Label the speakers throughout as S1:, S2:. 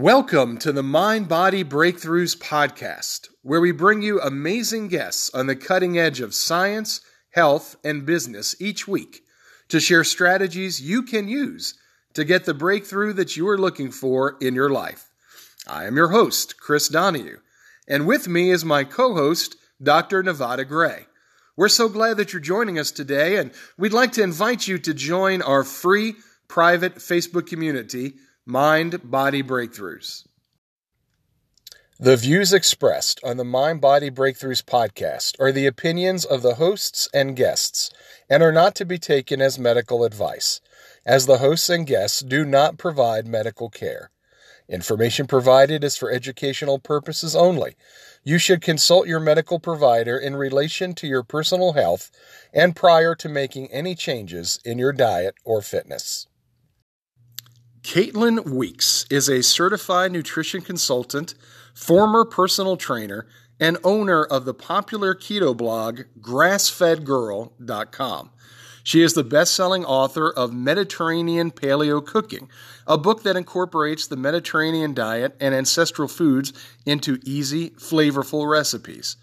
S1: Welcome to the Mind Body Breakthroughs podcast, where we bring you amazing guests on the cutting edge of science, health, and business each week to share strategies you can use to get the breakthrough that you are looking for in your life. I am your host, Chris Donahue, and with me is my co host, Dr. Nevada Gray. We're so glad that you're joining us today, and we'd like to invite you to join our free private Facebook community Mind Body Breakthroughs. The views expressed on the Mind Body Breakthroughs podcast are the opinions of the hosts and guests and are not to be taken as medical advice, as the hosts and guests do not provide medical care. Information provided is for educational purposes only. You should consult your medical provider in relation to your personal health and prior to making any changes in your diet or fitness. Caitlin Weeks is a certified nutrition consultant, former personal trainer, and owner of the popular keto blog grassfedgirl.com. She is the best selling author of Mediterranean Paleo Cooking, a book that incorporates the Mediterranean diet and ancestral foods into easy, flavorful recipes.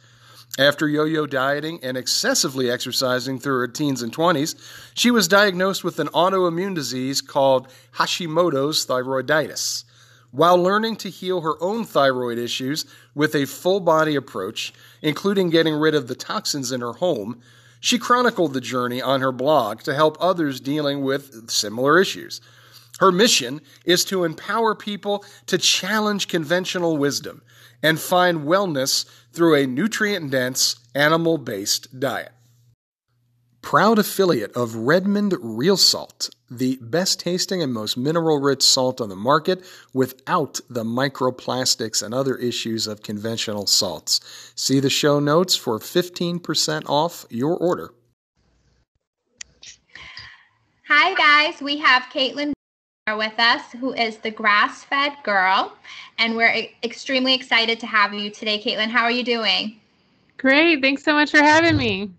S1: After yo yo dieting and excessively exercising through her teens and 20s, she was diagnosed with an autoimmune disease called Hashimoto's thyroiditis. While learning to heal her own thyroid issues with a full body approach, including getting rid of the toxins in her home, she chronicled the journey on her blog to help others dealing with similar issues. Her mission is to empower people to challenge conventional wisdom and find wellness through a nutrient dense, animal based diet. Proud affiliate of Redmond Real Salt, the best tasting and most mineral rich salt on the market without the microplastics and other issues of conventional salts. See the show notes for 15% off your order.
S2: Hi, guys. We have Caitlin with us, who is the grass fed girl. And we're extremely excited to have you today, Caitlin. How are you doing?
S3: Great. Thanks so much for having me.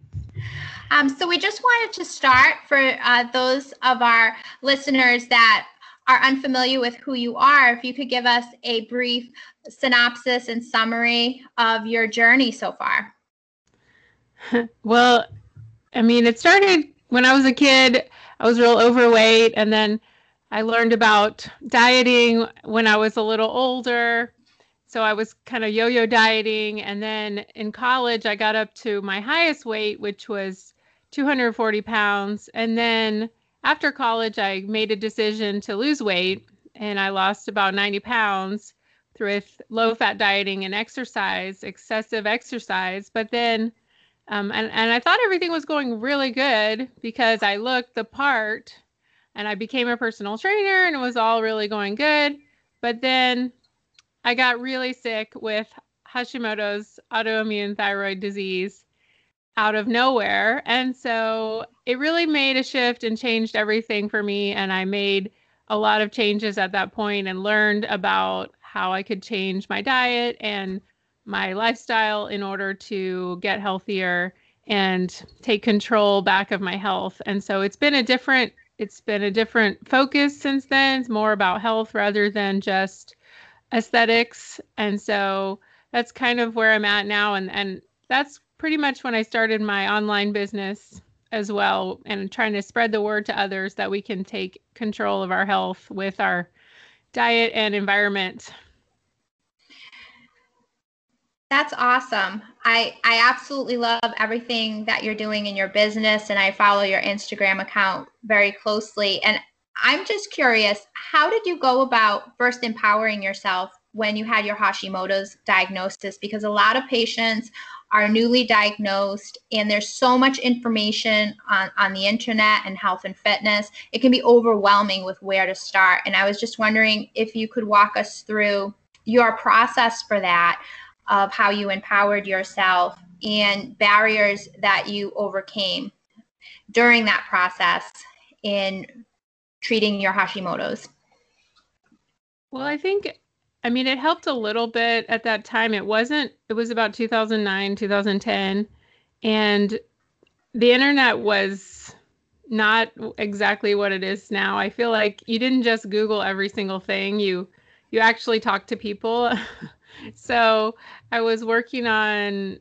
S2: Um, so, we just wanted to start for uh, those of our listeners that are unfamiliar with who you are, if you could give us a brief synopsis and summary of your journey so far.
S3: well, I mean, it started when I was a kid. I was real overweight, and then I learned about dieting when I was a little older. So I was kind of yo yo dieting. And then in college, I got up to my highest weight, which was 240 pounds. And then after college, I made a decision to lose weight and I lost about 90 pounds through low fat dieting and exercise, excessive exercise. But then, um, and, and I thought everything was going really good because I looked the part and I became a personal trainer and it was all really going good. But then I got really sick with Hashimoto's autoimmune thyroid disease out of nowhere. And so it really made a shift and changed everything for me. And I made a lot of changes at that point and learned about how I could change my diet and my lifestyle in order to get healthier and take control back of my health. And so it's been a different it's been a different focus since then. It's more about health rather than just aesthetics. And so that's kind of where I'm at now. And, and that's pretty much when I started my online business as well and trying to spread the word to others that we can take control of our health with our diet and environment.
S2: That's awesome. I I absolutely love everything that you're doing in your business and I follow your Instagram account very closely. And I'm just curious, how did you go about first empowering yourself when you had your Hashimoto's diagnosis? Because a lot of patients are newly diagnosed and there's so much information on, on the internet and health and fitness it can be overwhelming with where to start. And i was just wondering if you could walk us through your process for that of how you empowered yourself and barriers that you overcame during that process in treating your Hashimoto's?
S3: Well, I think, I mean, it helped a little bit at that time. It wasn't, it was about 2009, 2010. And the internet was not exactly what it is now. I feel like you didn't just Google every single thing. You you actually talked to people. so I was working on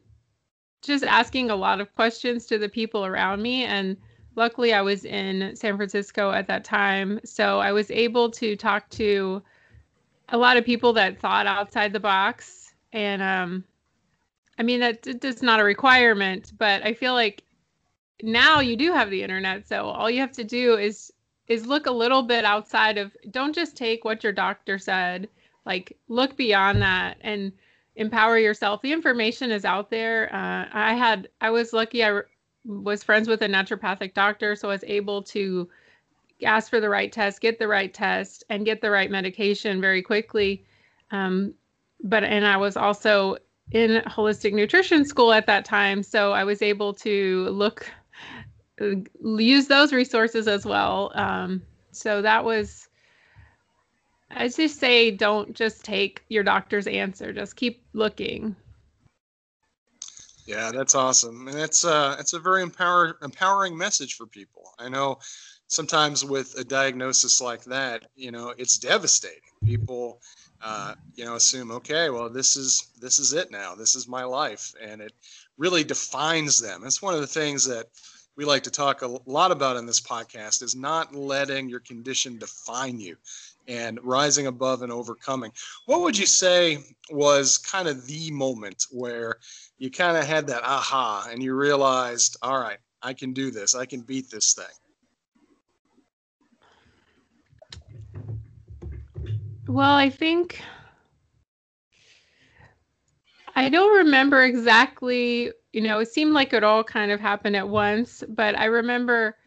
S3: just asking a lot of questions to the people around me. And luckily, I was in San Francisco at that time. So I was able to talk to a lot of people that thought outside the box. And um, I mean, that that's not a requirement, but I feel like now you do have the internet. So all you have to do is is look a little bit outside of don't just take what your doctor said like look beyond that and empower yourself. The information is out there. Uh, i had i was lucky I was friends with a naturopathic doctor so i was able to ask for the right test get the right test and get the right medication very quickly. Um, but and i was also in holistic nutrition school at that time so i was able to look use those resources as well. Um, so that was, I just say, don't just take your doctor's answer. Just keep looking.
S1: Yeah, that's awesome, and it's uh, it's a very empower, empowering message for people. I know sometimes with a diagnosis like that, you know, it's devastating. People, uh, you know, assume, okay, well, this is this is it now. This is my life, and it really defines them. It's one of the things that we like to talk a lot about in this podcast is not letting your condition define you and rising above and overcoming. What would you say was kind of the moment where you kind of had that aha and you realized, all right, I can do this, I can beat this thing?
S3: Well, I think I don't remember exactly you know, it seemed like it all kind of happened at once. But I remember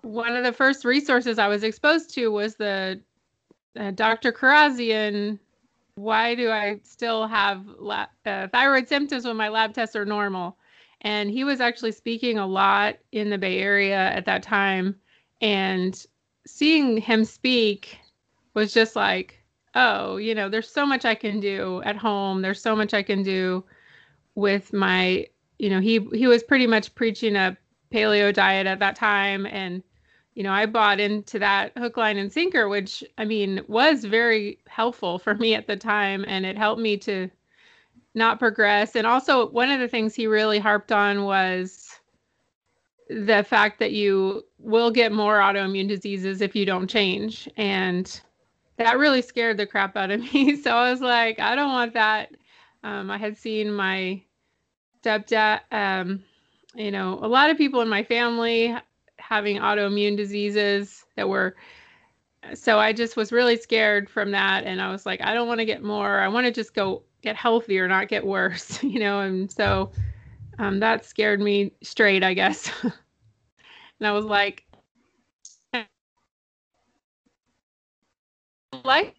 S3: one of the first resources I was exposed to was the uh, Dr. Kharrazian, Why do I still have la- uh, thyroid symptoms when my lab tests are normal? And he was actually speaking a lot in the Bay Area at that time. And seeing him speak was just like, oh, you know, there's so much I can do at home. There's so much I can do with my you know he he was pretty much preaching a paleo diet at that time and you know i bought into that hook line and sinker which i mean was very helpful for me at the time and it helped me to not progress. And also one of the things he really harped on was the fact that you will get more autoimmune diseases if you don't change. And that really scared the crap out of me. So i was like i don't want that. Um, i had seen my stepdad, um, you know, a lot of people in my family having autoimmune diseases that were so I just was really scared from that. And I was like I don't want to get more. I want to just go get healthier not get worse you know? And so um, that scared me straight I guess. And I was like like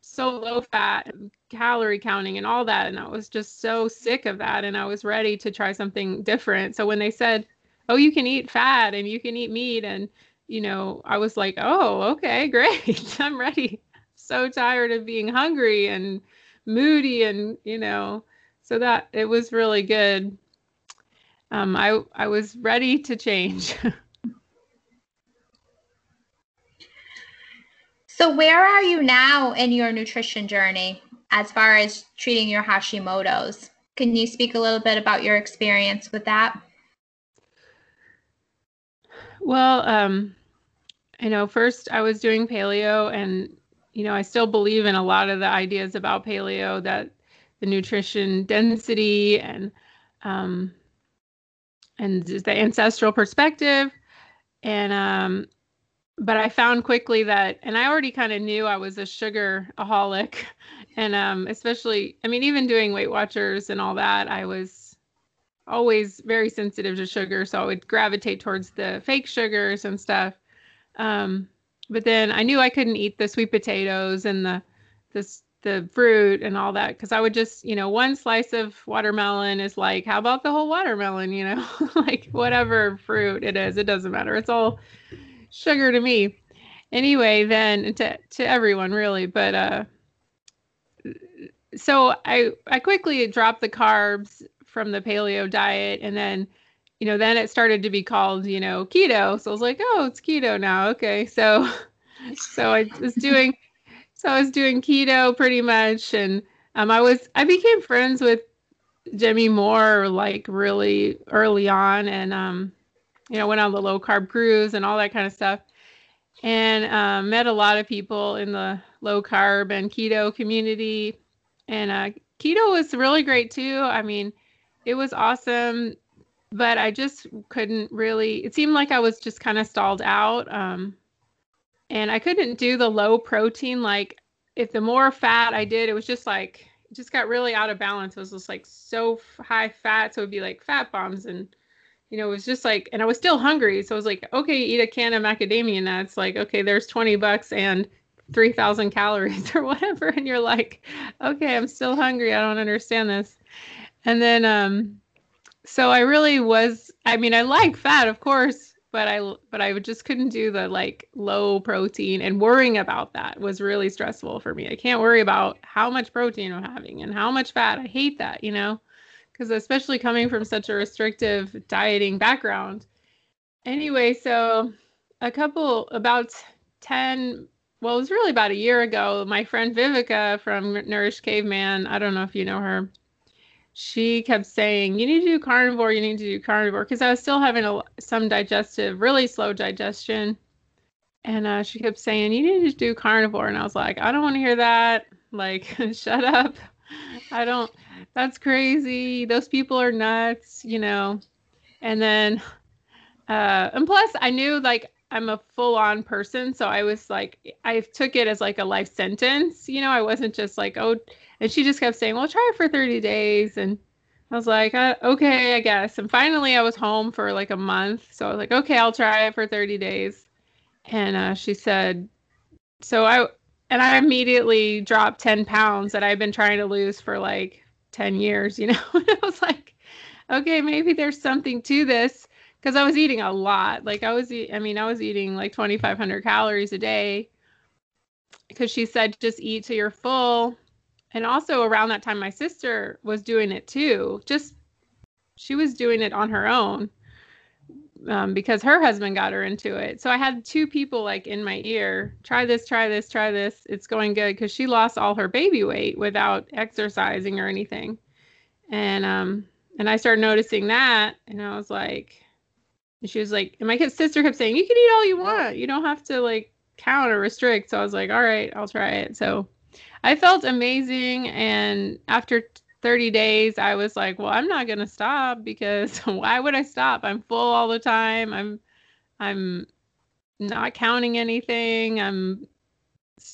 S3: so low fat calorie counting and all that. And i was just so sick of that. And i was ready to try something different. So when they said oh you can eat fat and you can eat meat. And you know i was like oh okay great. I'm ready. So tired of being hungry and moody and you know so that it was really good. Um i i was ready to change.
S2: So, where are you now in your nutrition journey as far as treating your Hashimoto's? Can you speak a little bit about your experience with that?
S3: Well, um, you know, first I was doing paleo, and you know, I still believe in a lot of the ideas about paleo that the nutrition density and um, and the ancestral perspective, and um, but I found quickly that, and I already kind of knew I was a sugar aholic, and um, especially, I mean, even doing Weight Watchers and all that, I was always very sensitive to sugar, so I would gravitate towards the fake sugars and stuff. Um, but then I knew I couldn't eat the sweet potatoes and the this the fruit and all that because I would just, you know, one slice of watermelon is like, how about the whole watermelon? You know, like whatever fruit it is, it doesn't matter. It's all sugar to me. Anyway, then to to everyone really, but uh so I I quickly dropped the carbs from the paleo diet. And then you know then it started to be called you know keto. So i was like oh it's keto now. Okay. So so i was doing so I was doing keto pretty much, and um, I was I became friends with Jimmy Moore like really early on, and um, you know went on the low carb cruise and all that kind of stuff, and um, met a lot of people in the low carb and keto community, and uh, keto was really great too. I mean, it was awesome, but I just couldn't really. It seemed like I was just kind of stalled out. Um, and I couldn't do the low protein. Like if the more fat I did, it was just like it just got really out of balance. It was just like so high fat, so it'd be like fat bombs, and you know, it was just like, and I was still hungry, so I was like, okay, eat a can of macadamia nuts. Like, okay, there's twenty bucks and 3000 calories or whatever and you're like okay i'm still hungry i don't understand this and then um so i really was i mean i like fat of course but I but I just couldn't do the like low protein and worrying about that was really stressful for me. I can't worry about how much protein I'm having and how much fat. I hate that, you know, because especially coming from such a restrictive dieting background. Anyway, so a couple about 10 well, it was really about a year ago. My friend Vivica from Nourished Caveman, I don't know if you know her she kept saying, "You need to do carnivore. You need to do carnivore," because I was still having a, some digestive, really slow digestion. And uh, she kept saying, "You need to do carnivore," and I was like, "I don't want to hear that. Like, shut up. I don't. That's crazy. Those people are nuts. You know." And then, uh, and plus, I knew like I'm a full on person. So I was like, I took it as like a life sentence. You know, I wasn't just like, oh, and she just kept saying, well, try it for 30 days. And I was like, uh, okay, I guess. And finally, I was home for like a month. So I was like, okay, I'll try it for 30 days. And uh, she said, so I, and I immediately dropped 10 pounds that I've been trying to lose for like 10 years, you know? and I was like, okay, maybe there's something to this because I was eating a lot. Like I was, e- I mean, I was eating like 2,500 calories a day because she said just eat till you're full and also around that time my sister was doing it too just she was doing it on her own um, because her husband got her into it. So i had two people like in my ear try this try this try this it's going good because she lost all her baby weight without exercising or anything. And um and i started noticing that and i was like and she was like and my sister kept saying you can eat all you want. You don't have to like count or restrict. So i was like all right i'll try it. So I felt amazing. And after 30 days, I was like, well, I'm not going to stop because why would I stop? I'm full all the time. I'm, I'm not counting anything. I'm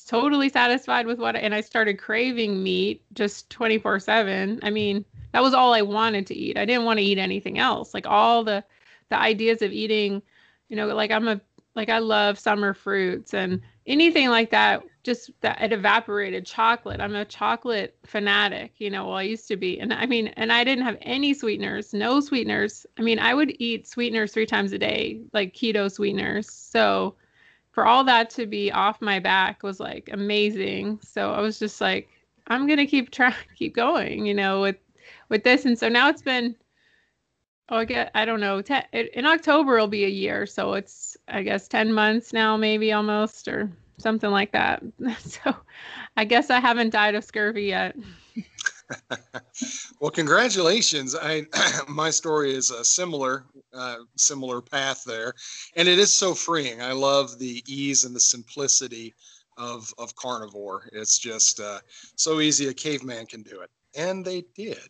S3: totally satisfied with what, I, and I started craving meat just 24 seven. I mean, that was all I wanted to eat. I didn't want to eat anything else. Like all the, the ideas of eating, you know, like I'm a, like I love summer fruits and anything like that just that it evaporated chocolate. I'm a chocolate fanatic you know well i used to be. And i mean and i didn't have any sweeteners no sweeteners. I mean i would eat sweeteners three times a day like keto sweeteners. So for all that to be off my back was like amazing. So i was just like i'm gonna keep trying keep going you know with with this. And so now it's been oh i get i don't know ten, in october it'll be a year. So it's i guess 10 months now maybe almost or something like that. So I guess I haven't died of scurvy yet.
S1: well, congratulations. I my story is a similar uh, similar path there, and it is so freeing. I love the ease and the simplicity of of carnivore. It's just uh, so easy. A caveman can do it, and they did.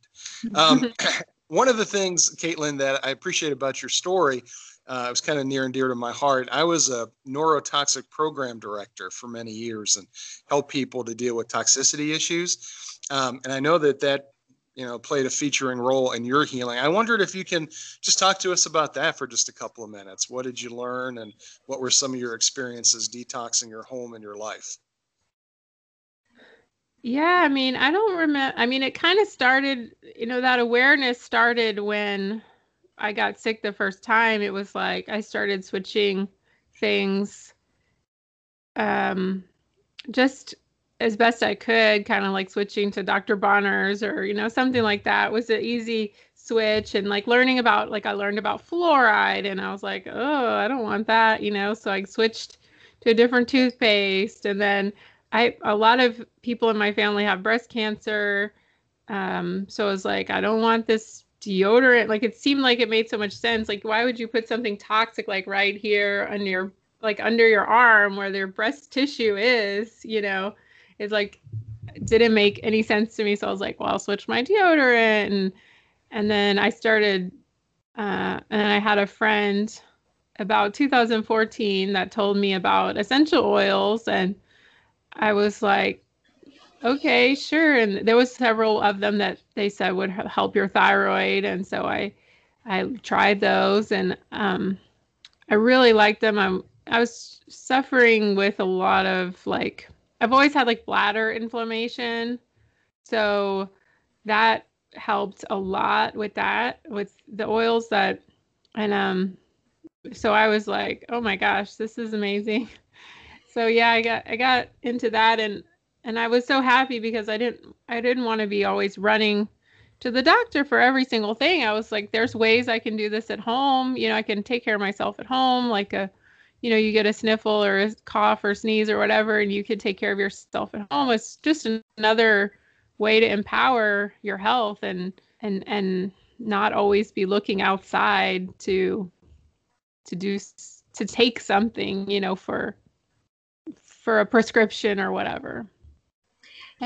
S1: Um, one of the things, Caitlin, that I appreciate about your story uh, it was kind of near and dear to my heart. I was a neurotoxic program director for many years and helped people to deal with toxicity issues. Um, and I know that that you know played a featuring role in your healing. I wondered if you can just talk to us about that for just a couple of minutes. What did you learn, and what were some of your experiences detoxing your home and your life?
S3: Yeah, I mean, I don't remember. I mean, it kind of started, you know, that awareness started when I got sick the first time, it was like I started switching things um just as best I could, kind of like switching to Dr. Bronner's or, you know, something like that was an easy switch and like learning about like I learned about fluoride and I was like, oh, I don't want that, you know. So I switched to a different toothpaste and then I a lot of people in my family have breast cancer. Um, so I was like, I don't want this deodorant. Like it seemed like it made so much sense. Like why would you put something toxic like right here under your like under your arm where their breast tissue is, you know? It's like didn't make any sense to me. So I was like, well, I'll switch my deodorant and and then I started uh, and I had a friend about 2014 that told me about essential oils and I was like, okay, sure. And there was several of them that they said would help your thyroid. And so I, I tried those and, um, I really liked them. I'm, I was suffering with a lot of like, I've always had like bladder inflammation. So that helped a lot with that, with the oils that, and, um, so I was like, oh my gosh, this is amazing. So yeah, I got I got into that and and I was so happy because I didn't I didn't want to be always running to the doctor for every single thing. I was like there's ways I can do this at home. You know, I can take care of myself at home like a you know, you get a sniffle or a cough or sneeze or whatever and you can take care of yourself at home. It's just another way to empower your health and and and not always be looking outside to to do to take something you know for for a prescription or whatever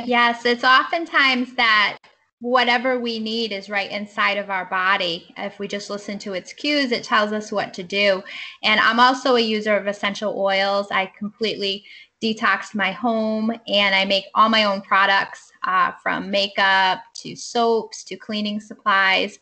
S2: yes. It's oftentimes that whatever we need is right inside of our body. If we just listen to its cues it tells us what to do. And i'm also a user of essential oils. I completely detoxed my home and i make all my own products uh, from makeup to soaps to cleaning supplies.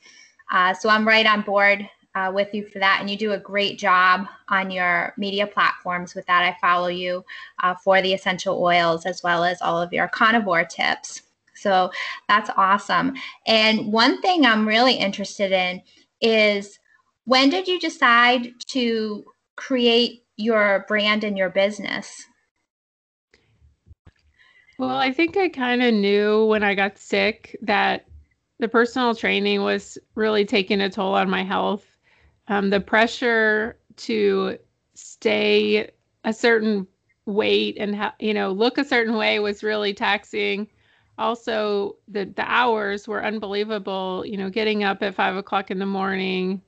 S2: Uh, so i'm right on board uh, with you for that. And you do a great job on your media platforms with that. I follow you uh, for the essential oils as well as all of your carnivore tips. So that's awesome. And one thing I'm really interested in is when did you decide to create your brand and your business?
S3: Well, I think I kind of knew when I got sick that the personal training was really taking a toll on my health um, the pressure to stay a certain weight and ha- you know look a certain way was really taxing. Also the the hours were unbelievable you know getting up at five o'clock in the morning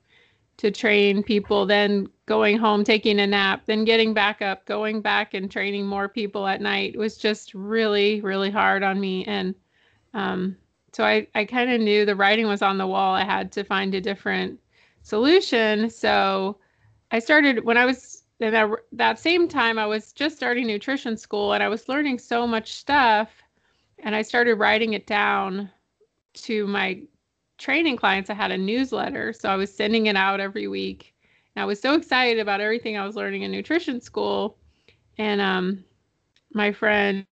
S3: to train people then going home taking a nap then getting back up going back and training more people at night was just really really hard on me. And um, so i i kind of knew the writing was on the wall. I had to find a different solution. So I started when I was in that, that same time, I was just starting nutrition school and I was learning so much stuff. And I started writing it down to my training clients. I had a newsletter. So I was sending it out every week. And I was so excited about everything I was learning in nutrition school. And um, my friend,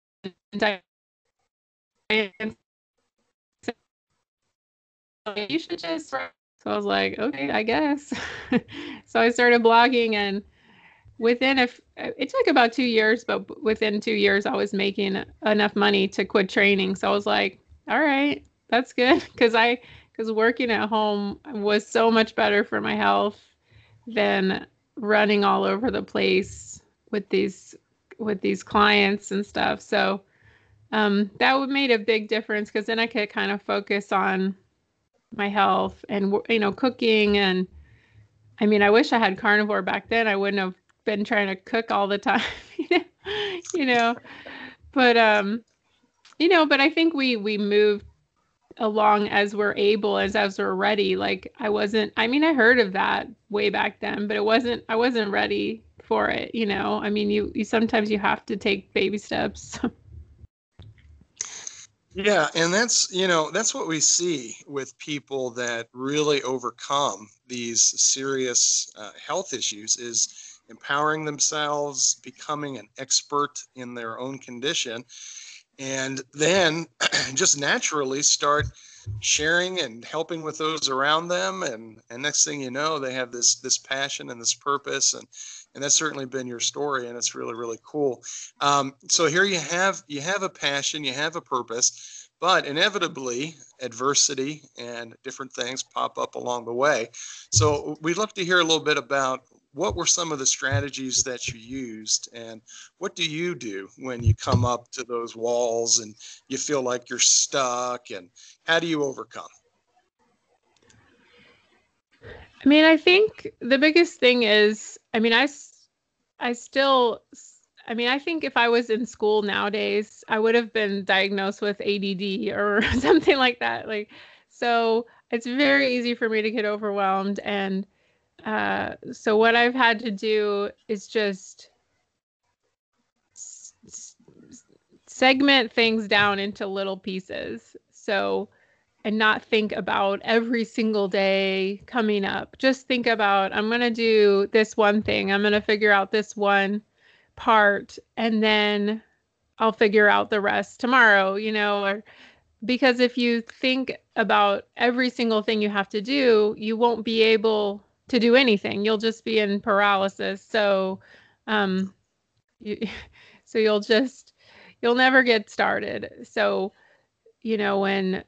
S3: you should just so I was like, okay, I guess. so I started blogging, and within a, it took about two years, but within two years, I was making enough money to quit training. So I was like, all right, that's good, because I, because working at home was so much better for my health than running all over the place with these with these clients and stuff. So um, that would made a big difference because then I could kind of focus on my health and you know cooking and I mean I wish I had carnivore back then. I wouldn't have been trying to cook all the time you know. But um you know but I think we we moved along as we're able as as we're ready. Like I wasn't I mean I heard of that way back then but it wasn't I wasn't ready for it you know. I mean you you sometimes you have to take baby steps
S1: Yeah, and that's you know that's what we see with people that really overcome these serious uh, health issues is empowering themselves, becoming an expert in their own condition, and then just naturally start sharing and helping with those around them and and next thing you know they have this this passion and this purpose and and that's certainly been your story and it's really really cool. Um, so here you have you have a passion you have a purpose but inevitably adversity and different things pop up along the way. So we'd love to hear a little bit about what were some of the strategies that you used and what do you do when you come up to those walls and you feel like you're stuck and how do you overcome?
S3: I mean i think the biggest thing is i mean i i still i mean i think if i was in school nowadays i would have been diagnosed with add or something like that like so it's very easy for me to get overwhelmed and uh, so what I've had to do is just s- segment things down into little pieces. So and not think about every single day coming up. Just think about I'm going to do this one thing. I'm going to figure out this one part and then I'll figure out the rest tomorrow, you know, or because if you think about every single thing you have to do, you won't be able to do anything. You'll just be in paralysis. So, um, you, so you'll just you'll never get started. So, you know, when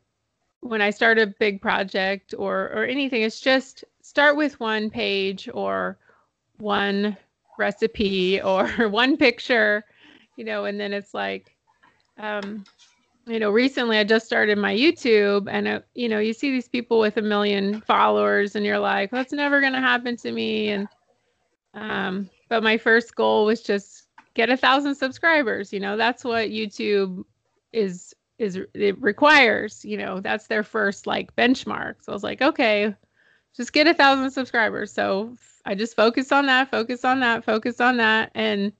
S3: when I start a big project or or anything, it's just start with one page or one recipe or one picture, you know, and then it's like, um, you know, recently I just started my YouTube and, uh, you know, you see these people with a million followers and you're like, that's never going to happen to me. And, um, but my first goal was just get a thousand subscribers. You know, that's what YouTube is, is it requires, you know, that's their first like benchmark. So I was like, okay, just get a thousand subscribers. So I just focus on that, focus on that, focus on that. And,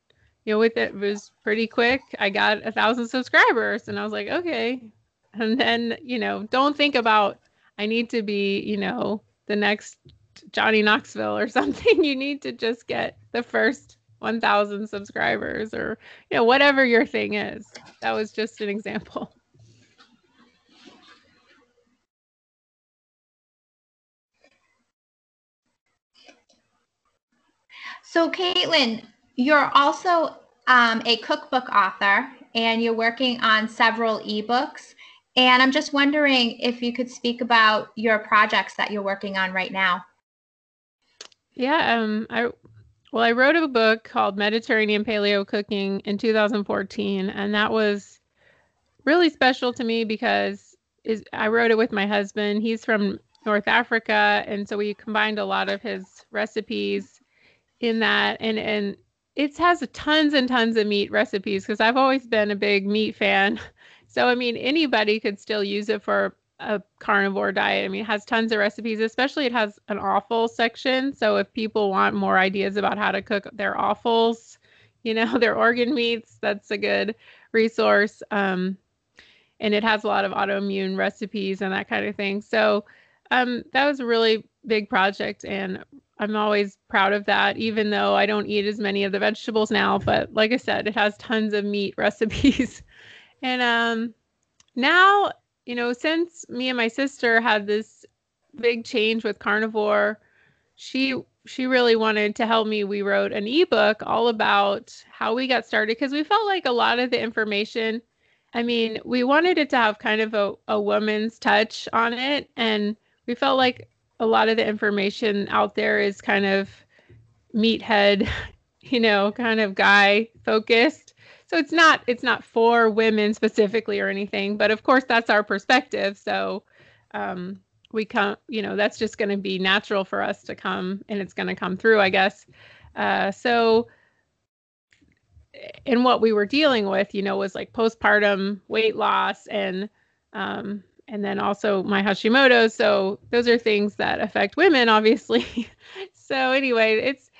S3: you know, with it, it was pretty quick. I got a thousand subscribers and I was like, okay. And then, you know, don't think about, I need to be, you know, the next Johnny Knoxville or something. You need to just get the first 1000 subscribers or, you know, whatever your thing is. That was just an example.
S2: So, Caitlin, you're also um, a cookbook author and you're working on several ebooks. And I'm just wondering if you could speak about your projects that you're working on right now.
S3: Yeah, um, I well, I wrote a book called Mediterranean Paleo Cooking in 2014, and that was really special to me because is I wrote it with my husband. He's from North Africa, and so we combined a lot of his recipes in that, and and it has tons and tons of meat recipes because I've always been a big meat fan. So I mean, anybody could still use it for a carnivore diet. I mean, it has tons of recipes, especially it has an offal section. So if people want more ideas about how to cook their offals, you know, their organ meats, that's a good resource. Um, and it has a lot of autoimmune recipes and that kind of thing. So um, that was a really big project and I'm always proud of that, even though I don't eat as many of the vegetables now. But like I said, it has tons of meat recipes. and um, now, you know, since me and my sister had this big change with carnivore, she she really wanted to help me. We wrote an ebook all about how we got started because we felt like a lot of the information. I mean, we wanted it to have kind of a, a woman's touch on it. And we felt like a lot of the information out there is kind of meathead, you know, kind of guy focused. So it's not it's not for women specifically or anything, but of course that's our perspective. So um, we come, you know, that's just going to be natural for us to come, and it's going to come through, I guess. Uh, so and what we were dealing with, you know, was like postpartum weight loss and um, and then also my Hashimoto's. So those are things that affect women, obviously. so anyway, it's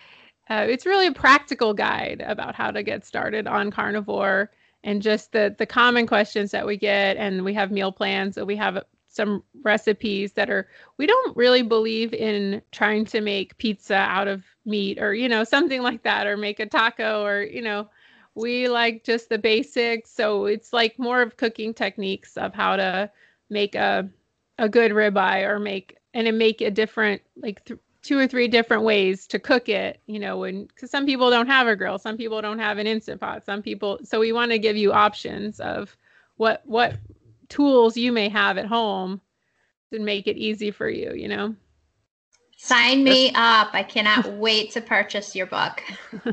S3: uh, it's really a practical guide about how to get started on carnivore and just the the common questions that we get. And we have meal plans. So we have some recipes that are we don't really believe in trying to make pizza out of meat or you know something like that or make a taco or you know we like just the basics so it's like more of cooking techniques of how to make a a good ribeye or make and make a different like th- two or three different ways to cook it you know and because some people don't have a grill some people don't have an instant pot some people so we want to give you options of what what tools you may have at home to make it easy for you you know
S2: Sign me up. I cannot wait to purchase your book.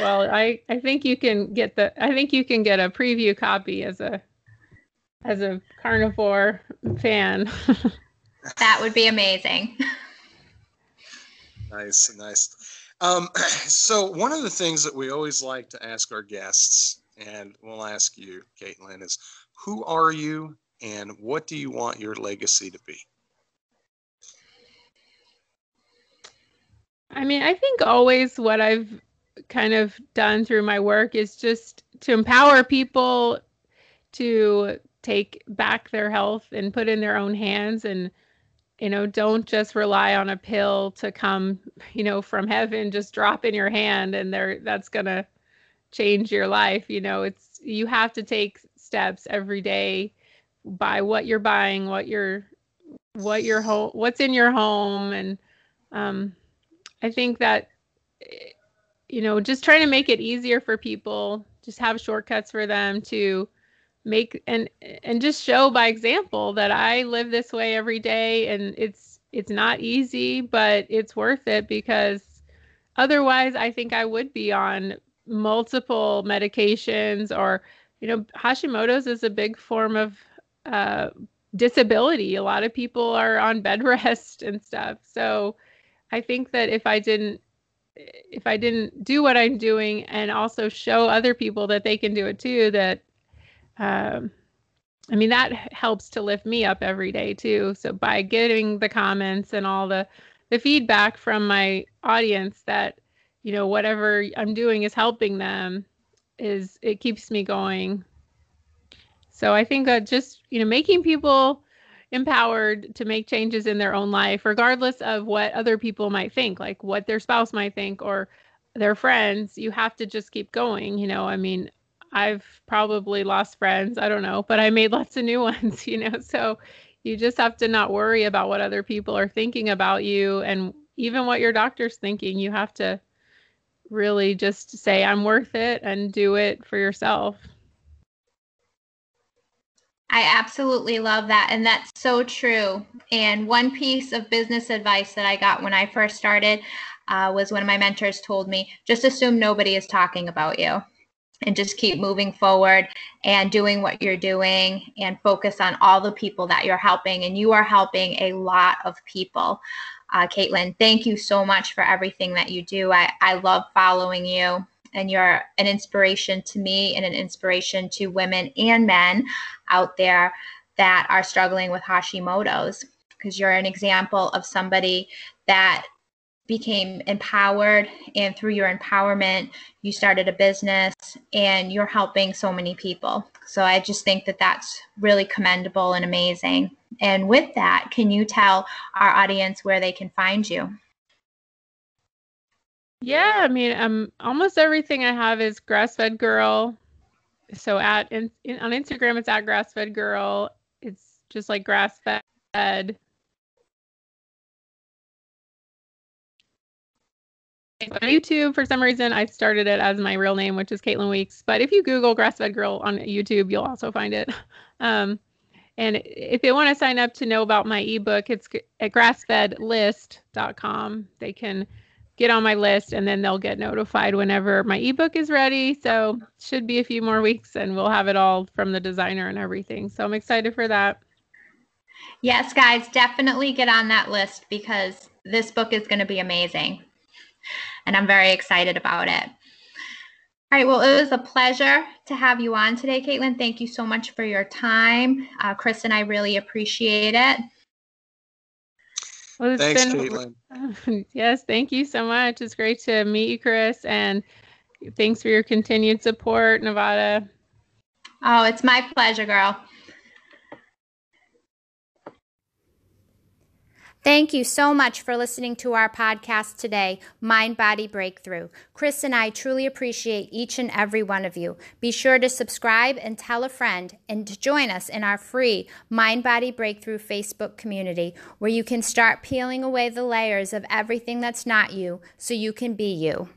S3: well, I, I think you can get the I think you can get a preview copy as a as a carnivore fan.
S2: that would be amazing.
S1: Nice, nice. Um, so one of the things that we always like to ask our guests, and we'll ask you, Caitlin, is who are you and what do you want your legacy to be?
S3: I mean, I think always what I've kind of done through my work is just to empower people to take back their health and put in their own hands and you know don't just rely on a pill to come you know from heaven just drop in your hand and there that's going to change your life you know it's you have to take steps every day by what you're buying what you're what your home what's in your home and um i think that you know just trying to make it easier for people just have shortcuts for them to make and and just show by example that I live this way every day and it's it's not easy but it's worth it because otherwise I think I would be on multiple medications or you know Hashimoto's is a big form of uh, disability. A lot of people are on bed rest and stuff. So I think that if I didn't if I didn't do what I'm doing and also show other people that they can do it too that um, I mean, that helps to lift me up every day too. So by getting the comments and all the the feedback from my audience that you know whatever I'm doing is helping them is it keeps me going. So I think that just you know making people empowered to make changes in their own life regardless of what other people might think like what their spouse might think or their friends you have to just keep going you know i mean I've probably lost friends. I don't know, but I made lots of new ones, you know. So you just have to not worry about what other people are thinking about you and even what your doctor's thinking. You have to really just say, I'm worth it and do it for yourself.
S2: I absolutely love that. And that's so true. And one piece of business advice that I got when I first started uh, was when my mentors told me just assume nobody is talking about you and just keep moving forward and doing what you're doing and focus on all the people that you're helping. And you are helping a lot of people. Uh, Caitlin, thank you so much for everything that you do. I, I love following you, and you're an inspiration to me and an inspiration to women and men out there that are struggling with Hashimoto's because you're an example of somebody that became empowered and through your empowerment you started a business and you're helping so many people. So i just think that that's really commendable and amazing. And with that can you tell our audience where they can find you?
S3: Yeah i mean um almost everything i have is grass fed girl. So at in, in, on instagram it's at grass fed girl. It's just like grass on YouTube, for some reason, I started it as my real name, which is Caitlin Weeks. But if you Google Grassfed Girl on YouTube, you'll also find it. Um, and if they want to sign up to know about my ebook, it's at grassfedlist.com. They can get on my list and then they'll get notified whenever my ebook is ready. So should be a few more weeks and we'll have it all from the designer and everything. So I'm excited for that.
S2: Yes, guys, definitely get on that list because this book is going to be amazing and I'm very excited about it. All right, well, it was a pleasure to have you on today, Caitlin. Thank you so much for your time. Uh, Chris and I really appreciate it.
S1: Well, Thanks, been, Caitlin.
S3: yes, thank you so much. It's great to meet you, Chris, and thanks for your continued support, Nevada.
S2: Oh, it's my pleasure, girl. Thank you so much for listening to our podcast today, Mind Body Breakthrough. Chris and I truly appreciate each and every one of you. Be sure to subscribe and tell a friend and to join us in our free Mind Body Breakthrough Facebook community where you can start peeling away the layers of everything that's not you so you can be you.